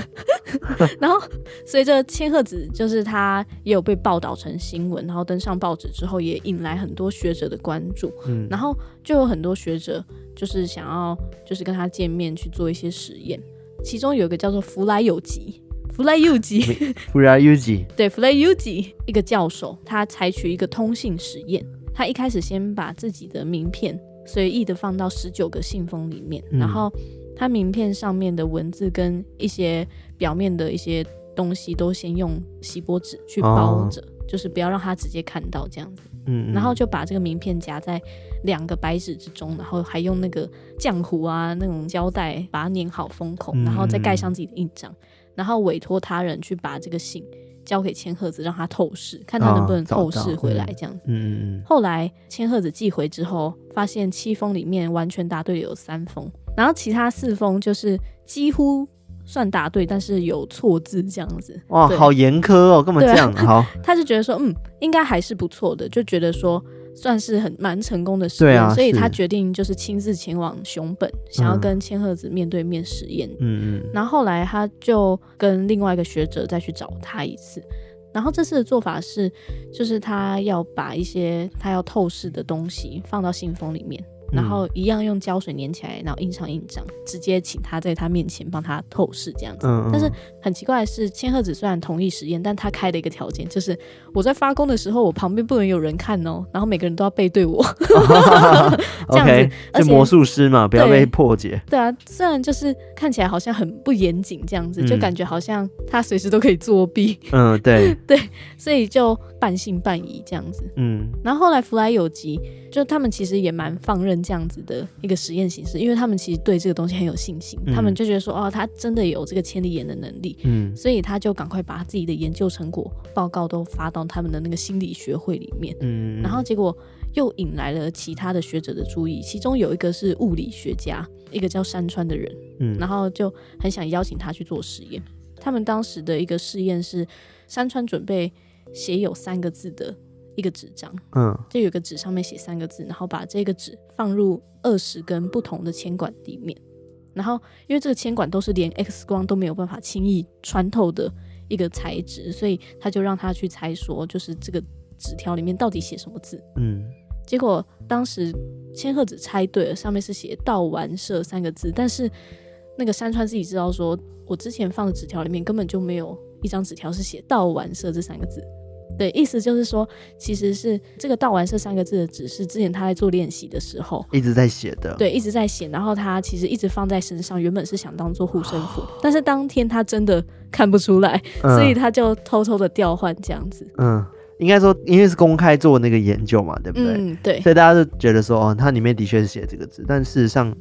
然后随着千鹤子，就是他也有被报道成新闻，然后登上报纸之后，也引来很多学者的关注。嗯，然后就有。很多学者就是想要，就是跟他见面去做一些实验。其中有一个叫做弗莱有吉，弗莱尤吉，弗莱尤吉，对，弗莱尤吉一个教授，他采取一个通信实验。他一开始先把自己的名片随意的放到十九个信封里面，嗯、然后他名片上面的文字跟一些表面的一些东西都先用锡箔纸去包着，哦、就是不要让他直接看到这样子。嗯，然后就把这个名片夹在两个白纸之中，然后还用那个浆糊啊那种胶带把它粘好封口，然后再盖上自己的印章，然后委托他人去把这个信交给千鹤子，让他透视，看他能不能透视回来这样子。嗯，后来千鹤子寄回之后，发现七封里面完全答对有三封，然后其他四封就是几乎。算答对，但是有错字这样子。哇，好严苛哦，干嘛这样？啊、好，他就觉得说，嗯，应该还是不错的，就觉得说算是很蛮成功的实验，啊，所以他决定就是亲自前往熊本，想要跟千鹤子面对面实验。嗯嗯。然后后来他就跟另外一个学者再去找他一次，然后这次的做法是，就是他要把一些他要透视的东西放到信封里面。然后一样用胶水粘起来，然后印上印章，直接请他在他面前帮他透视这样子。嗯嗯，但是很奇怪的是，千鹤子虽然同意实验，但他开了一个条件，就是我在发功的时候，我旁边不能有人看哦，然后每个人都要背对我。这样子，okay, 就魔术师嘛，不要被破解。对啊，虽然就是看起来好像很不严谨这样子，就感觉好像他随时都可以作弊。嗯，对 对，所以就半信半疑这样子。嗯，然后后来弗莱有吉，就他们其实也蛮放任这样子的一个实验形式，因为他们其实对这个东西很有信心，嗯、他们就觉得说，哦，他真的有这个千里眼的能力。嗯，所以他就赶快把他自己的研究成果报告都发到他们的那个心理学会里面。嗯，然后结果。又引来了其他的学者的注意，其中有一个是物理学家，一个叫山川的人，嗯，然后就很想邀请他去做实验。他们当时的一个试验是，山川准备写有三个字的一个纸张，嗯，就有个纸上面写三个字，然后把这个纸放入二十根不同的铅管里面，然后因为这个铅管都是连 X 光都没有办法轻易穿透的一个材质，所以他就让他去猜说，就是这个纸条里面到底写什么字，嗯。结果当时千鹤子猜对了，上面是写“道丸社”三个字，但是那个山川自己知道说，我之前放的纸条里面根本就没有一张纸条是写“道丸社”这三个字。对，意思就是说，其实是这个“道完社”三个字的纸是之前他在做练习的时候一直在写的。对，一直在写，然后他其实一直放在身上，原本是想当做护身符，但是当天他真的看不出来，嗯、所以他就偷偷的调换这样子。嗯。应该说，因为是公开做那个研究嘛，对不对？嗯，对。所以大家就觉得说，哦，它里面的确是写这个字，但事实上，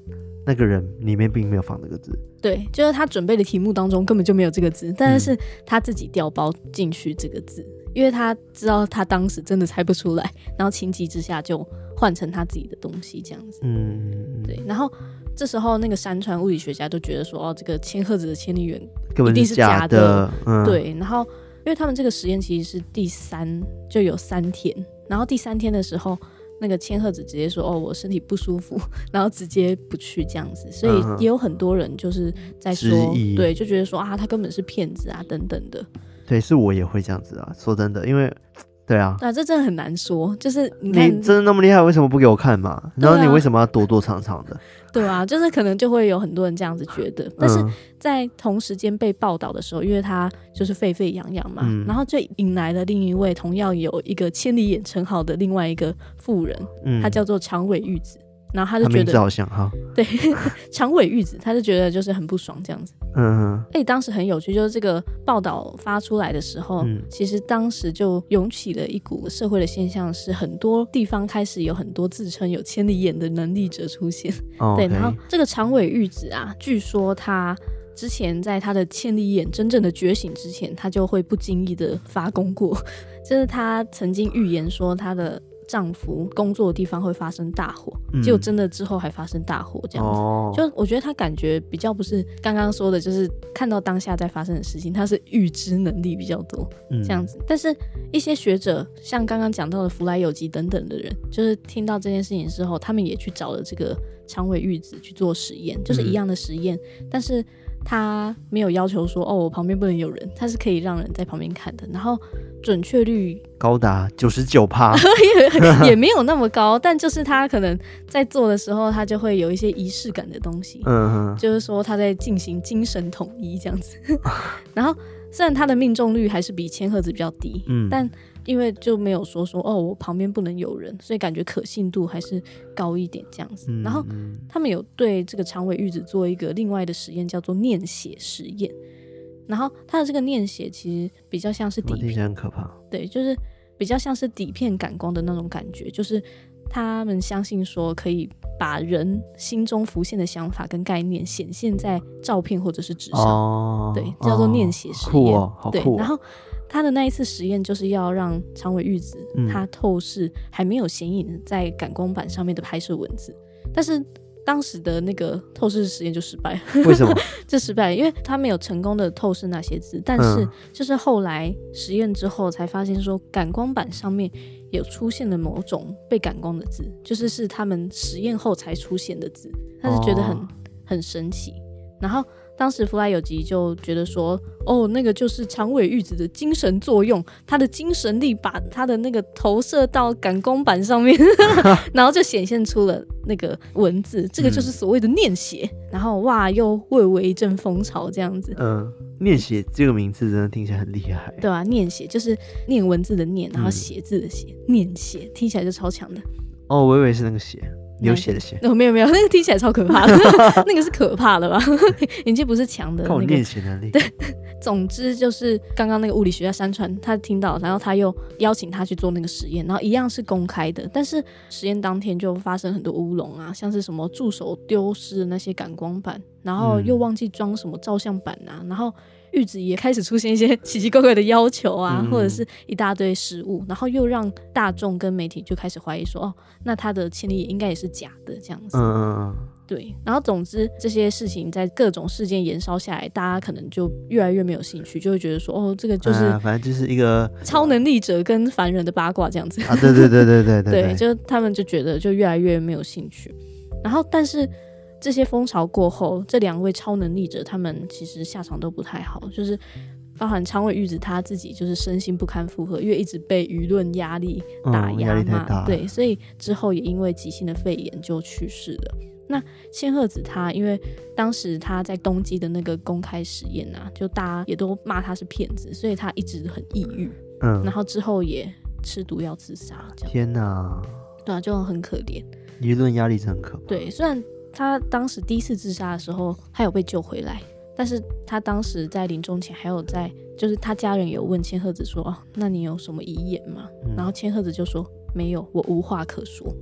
那个人里面并没有放这个字。对，就是他准备的题目当中根本就没有这个字，但是他自己调包进去这个字，嗯，因为他知道他当时真的猜不出来，然后情急之下就换成他自己的东西这样子。嗯，对。然后这时候那个山川物理学家就觉得说，哦，这个千鹤子的千里远一定是假的。假的嗯，对，然后。因为他们这个实验其实是第三，就有三天，然后第三天的时候，那个千鹤子直接说：“哦，我身体不舒服，然后直接不去这样子。”所以也有很多人就是在说，对，就觉得说啊，他根本是骗子啊，等等的。对，是我也会这样子啊，说真的，因为。对啊，那、啊、这真的很难说。就是你，看你真的那么厉害，为什么不给我看嘛？然后你为什么要躲躲藏藏的？对啊，就是可能就会有很多人这样子觉得。但是在同时间被报道的时候，因为他就是沸沸扬扬嘛，嗯、然后就引来了另一位同样有一个千里眼称号的另外一个妇人，嗯、他叫做长尾玉子。然后他就觉得，好像哈，对，长尾玉子，他就觉得就是很不爽这样子。嗯哼，哎，当时很有趣，就是这个报道发出来的时候，嗯、其实当时就涌起了一股社会的现象，是很多地方开始有很多自称有千里眼的能力者出现。哦、对，然后这个长尾玉子啊，据说他之前在他的千里眼真正的觉醒之前，他就会不经意的发功过，就是他曾经预言说他的。丈夫工作的地方会发生大火，结果真的之后还发生大火，这样子，嗯、就我觉得他感觉比较不是刚刚说的，就是看到当下在发生的事情，他是预知能力比较多，这样子。嗯、但是一些学者，像刚刚讲到的弗莱有吉等等的人，就是听到这件事情之后，他们也去找了这个长尾玉子去做实验，就是一样的实验，嗯、但是。他没有要求说哦，我旁边不能有人，他是可以让人在旁边看的。然后准确率高达九十九趴，也没有那么高，但就是他可能在做的时候，他就会有一些仪式感的东西，嗯哼，就是说他在进行精神统一这样子。然后虽然他的命中率还是比千赫子比较低，嗯，但。因为就没有说说哦，我旁边不能有人，所以感觉可信度还是高一点这样子。嗯、然后他们有对这个长尾玉子做一个另外的实验，叫做念写实验。然后他的这个念写其实比较像是底片，很可怕。对，就是比较像是底片感光的那种感觉，就是他们相信说可以把人心中浮现的想法跟概念显现在照片或者是纸上。哦、对，叫做念写实验。酷哦，好酷哦。对，然后。他的那一次实验就是要让长尾玉子他透视还没有显影在感光板上面的拍摄文字，但是当时的那个透视实验就失败了。为什么？就失败，因为他没有成功的透视那些字。但是就是后来实验之后才发现说，感光板上面有出现了某种被感光的字，就是是他们实验后才出现的字。他是觉得很很神奇，然后。当时福来有吉就觉得说，哦，那个就是长尾玉子的精神作用，他的精神力把他的那个投射到感光板上面，然后就显现出了那个文字，这个就是所谓的念写。嗯、然后哇，又蔚为一阵风潮这样子。嗯，念写这个名字真的听起来很厉害。对啊，念写就是念文字的念，然后写字的写，嗯、念写听起来就超强的。哦，我以为是那个写。流血的血？哦，没有没有，那个听起来超可怕的，那个是可怕的吧？眼睛不是强的，那个练习能力。对，总之就是刚刚那个物理学家山川，他听到，然后他又邀请他去做那个实验，然后一样是公开的，但是实验当天就发生很多乌龙啊，像是什么助手丢失的那些感光板，然后又忘记装什么照相板啊，然后。玉子也开始出现一些奇奇怪怪的要求啊，嗯、或者是一大堆失误，然后又让大众跟媒体就开始怀疑说，哦，那他的千里眼应该也是假的这样子。嗯嗯嗯。对，然后总之这些事情在各种事件延烧下来，大家可能就越来越没有兴趣，就会觉得说，哦，这个就是、啊、反正就是一个超能力者跟凡人的八卦这样子。啊，对对对对对对。对，就他们就觉得就越来越没有兴趣，然后但是。这些风潮过后，这两位超能力者，他们其实下场都不太好，就是包含长尾玉子他自己，就是身心不堪负荷，因为一直被舆论压力打压嘛，嗯、对，所以之后也因为急性的肺炎就去世了。那千鹤子他，因为当时他在东京的那个公开实验啊，就大家也都骂他是骗子，所以他一直很抑郁，嗯，然后之后也吃毒药自杀。天哪，对啊，就很可怜，舆论压力是很可怕。对，虽然。他当时第一次自杀的时候，他有被救回来，但是他当时在临终前还有在，就是他家人有问千鹤子说：“哦，那你有什么遗言吗？”嗯、然后千鹤子就说：“没有，我无话可说。”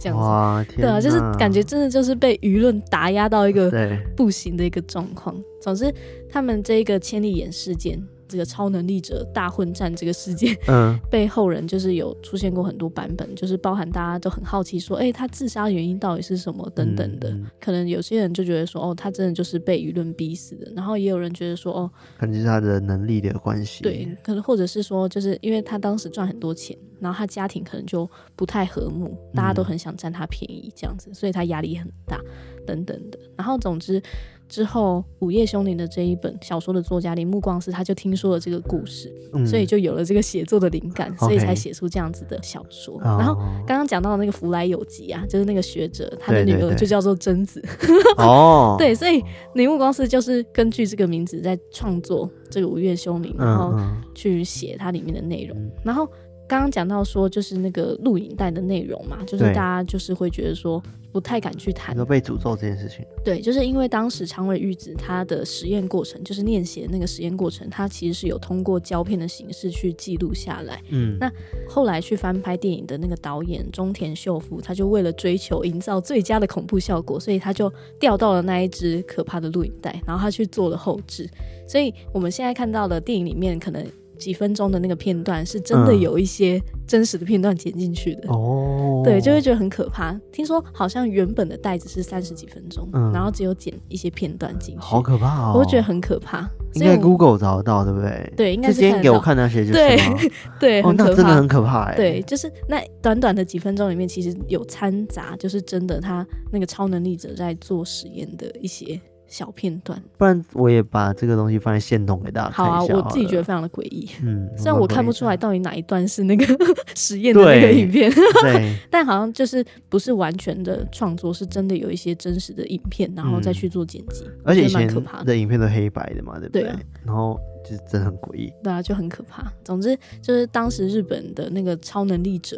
这样子，对啊，就是感觉真的就是被舆论打压到一个不行的一个状况。对总之，他们这一个千里眼事件。这个超能力者大混战这个事件，嗯，背后人就是有出现过很多版本，就是包含大家都很好奇说，哎，他自杀的原因到底是什么等等的。嗯、可能有些人就觉得说，哦，他真的就是被舆论逼死的。然后也有人觉得说，哦，可能是他的能力的关系。对，可能或者是说，就是因为他当时赚很多钱，然后他家庭可能就不太和睦，大家都很想占他便宜这样子，所以他压力很大等等的。然后总之。之后，《午夜凶铃》的这一本小说的作家铃木光司，他就听说了这个故事，嗯、所以就有了这个写作的灵感，所以才写出这样子的小说。Okay. 然后刚刚讲到的那个福来有吉啊，就是那个学者，他的女儿就叫做贞子。哦，对，所以铃木光司就是根据这个名字在创作这个《午夜凶铃》，然后去写它里面的内容。嗯、然后刚刚讲到说，就是那个录影带的内容嘛，就是大家就是会觉得说。不太敢去谈，都被诅咒这件事情。对，就是因为当时长尾玉子他的实验过程，就是念写那个实验过程，他其实是有通过胶片的形式去记录下来。嗯，那后来去翻拍电影的那个导演中田秀夫，他就为了追求营造最佳的恐怖效果，所以他就调到了那一只可怕的录影带，然后他去做了后置。所以我们现在看到的电影里面，可能。几分钟的那个片段是真的有一些真实的片段剪进去的哦，嗯、对，就会觉得很可怕。听说好像原本的袋子是三十几分钟，嗯、然后只有剪一些片段进去，好可怕哦！我会觉得很可怕。应该 Google 找得到，对不对？对，应该是之前给我看那些就是对 对，那真的很可怕哎。对，就是那短短的几分钟里面，其实有掺杂，就是真的他那个超能力者在做实验的一些。小片段，不然我也把这个东西放在线筒给大家看一下好。好啊，我自己觉得非常的诡异。嗯，虽然我看不出来到底哪一段是那个 实验的那个影片，对，但好像就是不是完全的创作，是真的有一些真实的影片，然后再去做剪辑。而且以前的影片都黑白的嘛，对不对？对啊，然后。就是真的很诡异，对啊，就很可怕。总之，就是当时日本的那个超能力者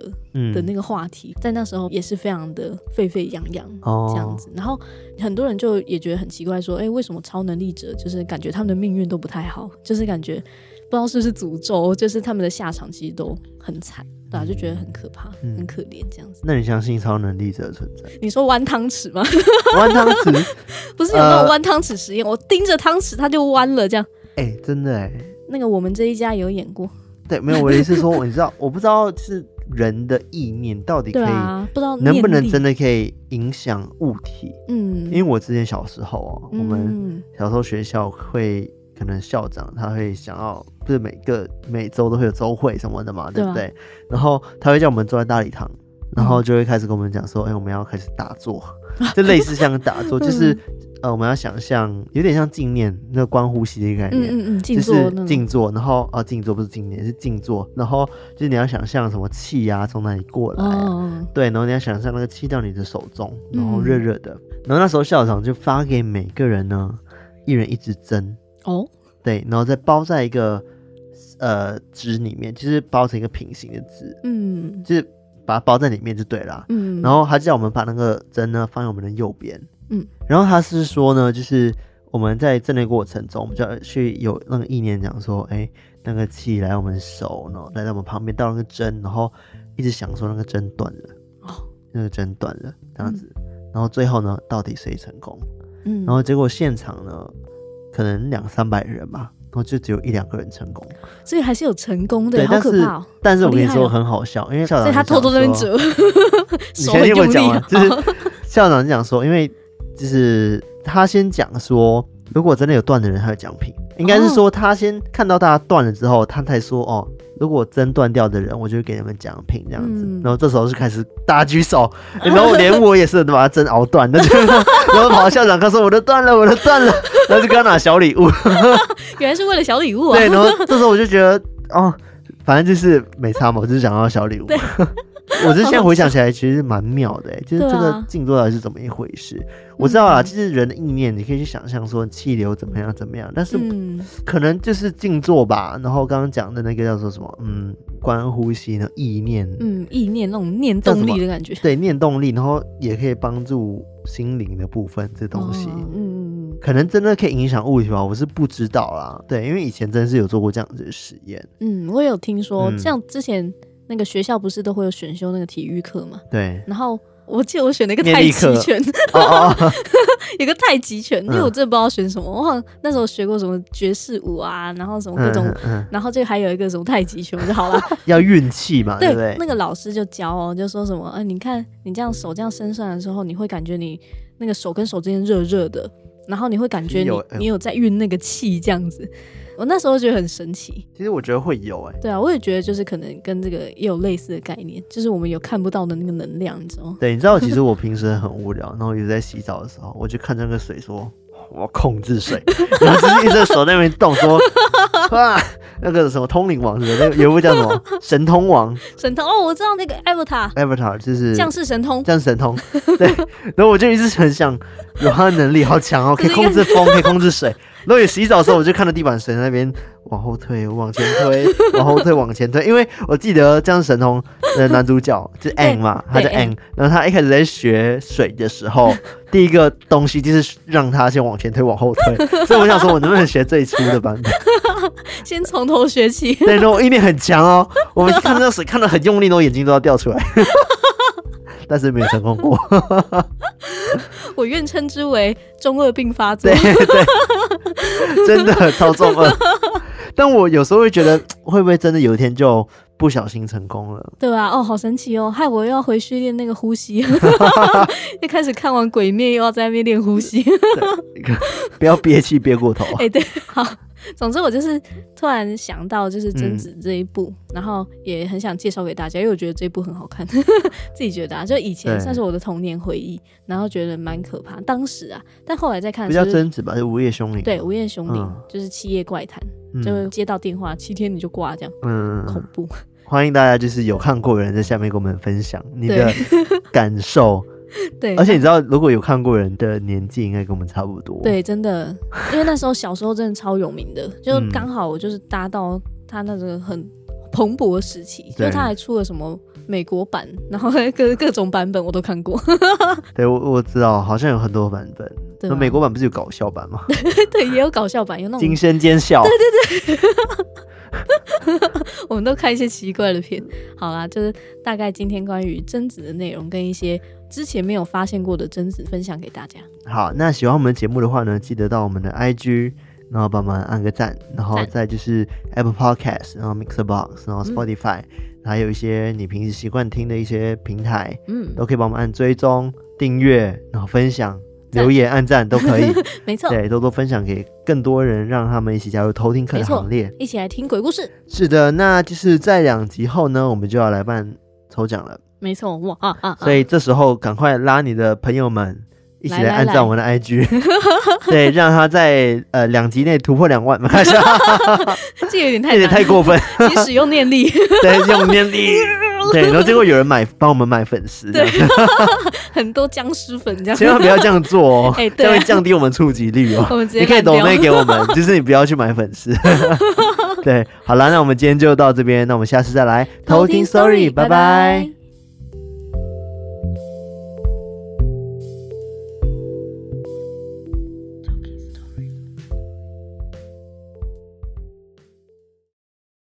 的那个话题，嗯、在那时候也是非常的沸沸扬扬这样子。哦、然后很多人就也觉得很奇怪，说：“哎、欸，为什么超能力者就是感觉他们的命运都不太好？就是感觉不知道是不是诅咒，就是他们的下场其实都很惨，对啊，就觉得很可怕，嗯、很可怜这样子。”那你相信超能力者的存在？你说弯汤匙吗？弯汤匙不是有那种弯汤匙实验？呃、我盯着汤匙，它就弯了，这样。哎、欸，真的哎，那个我们这一家有演过。对，没有，我的意思是说，你知道，我不知道是人的意念到底可以，啊、不知道能不能真的可以影响物体。嗯，因为我之前小时候啊，嗯、我们小时候学校会可能校长他会想要，不是每个每周都会有周会什么的嘛，对不对？然后他会叫我们坐在大礼堂，然后就会开始跟我们讲说，哎、欸，我们要开始打坐，就类似像打坐，就是。呃，我们要想象有点像静念，那个观呼吸的一个概念，嗯嗯嗯，静坐，就是静坐，然后啊，静坐不是静念，是静坐，然后就是你要想象什么气呀、啊、从哪里过来、哦，对，然后你要想象那个气到你的手中，然后热热的、嗯，然后那时候校长就发给每个人呢，一人一支针，哦，对，然后再包在一个呃纸里面，就是包成一个平行的纸，嗯，就是把它包在里面就对了，嗯，然后他叫我们把那个针呢放在我们的右边。嗯，然后他是说呢，就是我们在正念过程中，我们就要去有那个意念讲说，哎，那个气来我们手，然后来到我们旁边，到那个针，然后一直想说那个针断了，哦，那个针断了这样子，嗯，然后最后呢，到底谁成功？嗯，然后结果现场呢，可能两三百人吧，然后就只有一两个人成功，所以还是有成功的，对，好可怕哦，但是，但是我跟你说很好笑，因为校长，所以他偷偷在那边折，你先听我讲完，就是校长讲说，因为。就是他先讲说，如果真的有断的人，他有奖品。应该是说他先看到大家断了之后，他才说哦，如果真断掉的人，我就会给你们奖品这样子。嗯、然后这时候就开始大家举手，然后连我也是把他真熬断，那 就然后跑到校长他说我的断了，我的断了，然后就给他拿小礼物。原来是为了小礼物啊！对，然后这时候我就觉得哦，反正就是没差嘛，我就是想要小礼物。我这现在回想起来，其实蛮妙的，欸，就是这个静坐到底是怎么一回事？啊、我知道啊，其实人的意念，你可以去想象说气流怎么样怎么样，但是可能就是静坐吧。然后刚刚讲的那个叫做什么？嗯，观呼吸的意念，嗯，意念那种念动力的感觉，对，念动力，然后也可以帮助心灵的部分，这东西，嗯嗯嗯，可能真的可以影响物体吧？我是不知道啦，对，因为以前真的是有做过这样子的实验，嗯，我有听说，像之前。那个学校不是都会有选修那个体育课嘛？对。然后我记得我选了一个太极拳，哦哦 一个太极拳，因为我真的不知道选什么。嗯、我好像那时候学过什么爵士舞啊，然后什么各种，嗯嗯、然后就还有一个什么太极拳，我就好了。要运气嘛，对不对？那个老师就教哦，就说什么，哎，你看你这样手这样伸上来的时候，你会感觉你那个手跟手之间热热的，然后你会感觉你有你有在运那个气这样子。我那时候觉得很神奇，其实我觉得会有哎、欸，对啊，我也觉得就是可能跟这个也有类似的概念，就是我们有看不到的那个能量，你知道吗？对，你知道其实我平时很无聊，然后一直在洗澡的时候，我就看那个水说。我要控制水，然后就是一直手在那边动，说 哇，那个什么通灵王是不是？那个有部叫什么神通王？神通哦，我知道那个 Avatar，Avatar 就是降世神通，降世神通。对，然后我就一直很想有他的能力，好强哦，可以控制风，可以控制水。然后有洗澡的时候，我就看到地板水在那边往后退，往前推，往后退，往前推。因为我记得降世神通的男主角就是 Aang 嘛，他叫 Aang，然后他一开始在学水的时候。第一个东西就是让他先往前推，往后推。所以我想说，我能不能学最初的版本？先从头学起。对，然后我意念很强哦。我们看那水，看得很用力，然后眼睛都要掉出来。但是没有成功过。我愿称之为中二病发作。对对，真的超中二。但我有时候会觉得，会不会真的有一天就不小心成功了？对啊，哦，好神奇哦！害我又要回去练那个呼吸，一开始看完《鬼灭》又要在那边练呼吸，不要憋气憋过头。哎、欸，对，好。总之，我就是突然想到，就是贞子这一部、嗯，然后也很想介绍给大家，因为我觉得这一部很好看，自己觉得啊，就以前算是我的童年回忆，然后觉得蛮可怕。当时啊，但后来再看，不叫贞子吧，就《午夜凶铃》。对，《午夜凶铃》就是七夜怪谈、嗯，就接到电话七天你就挂这样，嗯，恐怖。欢迎大家，就是有看过的人在下面跟我们分享你的感受。对，而且你知道，如果有看过人的年纪，应该跟我们差不多。对，真的，因为那时候小时候真的超有名的，就刚好我就是搭到他那个很蓬勃的时期，所以他还出了什么美国版，然后各各种版本我都看过。对，我我知道，好像有很多版本。那美国版不是有搞笑版吗？对，也有搞笑版，有那种惊声尖笑。对对对。我们都看一些奇怪的片。好啦，就是大概今天关于贞子的内容，跟一些之前没有发现过的贞子分享给大家。好，那喜欢我们节目的话呢，记得到我们的 IG，然后帮忙按个赞，然后再就是 Apple Podcast，然后 Mixer Box，然后 Spotify，、嗯、还有一些你平时习惯听的一些平台，嗯，都可以帮我们按追踪、订阅，然后分享。留言、按赞都可以，没错，对，多多分享给更多人，让他们一起加入偷听课的行列，一起来听鬼故事。是的，那就是在两集后呢，我们就要来办抽奖了。没错，哇啊啊！所以这时候赶快拉你的朋友们一起来按赞我们的 IG，对，让他在呃两集内突破两万。这有点太有点太过分，请使用念力，对，用念力。对，然后结果有人买 帮我们买粉丝，对，很多僵尸粉这样，千万不要这样做哦，欸、这样会降低我们触及率哦。你可以抖妹给我们，就是你不要去买粉丝。对，好了，那我们今天就到这边，那我们下次再来。偷听 Story，拜拜。